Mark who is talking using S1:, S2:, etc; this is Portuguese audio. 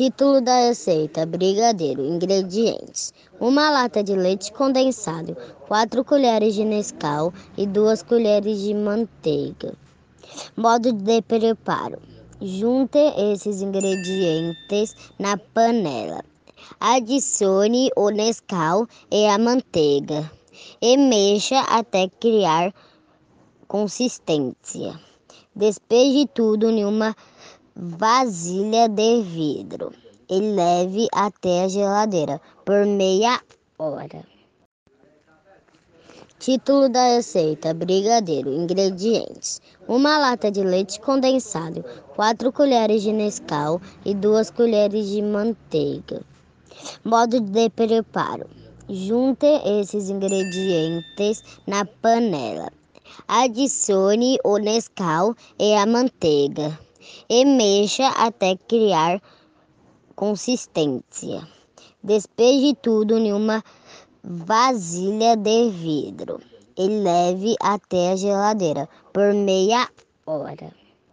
S1: Título da receita: Brigadeiro. Ingredientes: uma lata de leite condensado, 4 colheres de Nescau e 2 colheres de manteiga. Modo de preparo: junte esses ingredientes na panela. Adicione o Nescau e a manteiga e mexa até criar consistência. Despeje tudo em uma vasilha de vidro e leve até a geladeira por meia hora. Título da receita: Brigadeiro. Ingredientes: uma lata de leite condensado, 4 colheres de Nescau e 2 colheres de manteiga. Modo de preparo: junte esses ingredientes na panela. Adicione o Nescau e a manteiga e mexa até criar consistência. Despeje tudo em uma vasilha de vidro e leve até a geladeira por meia hora.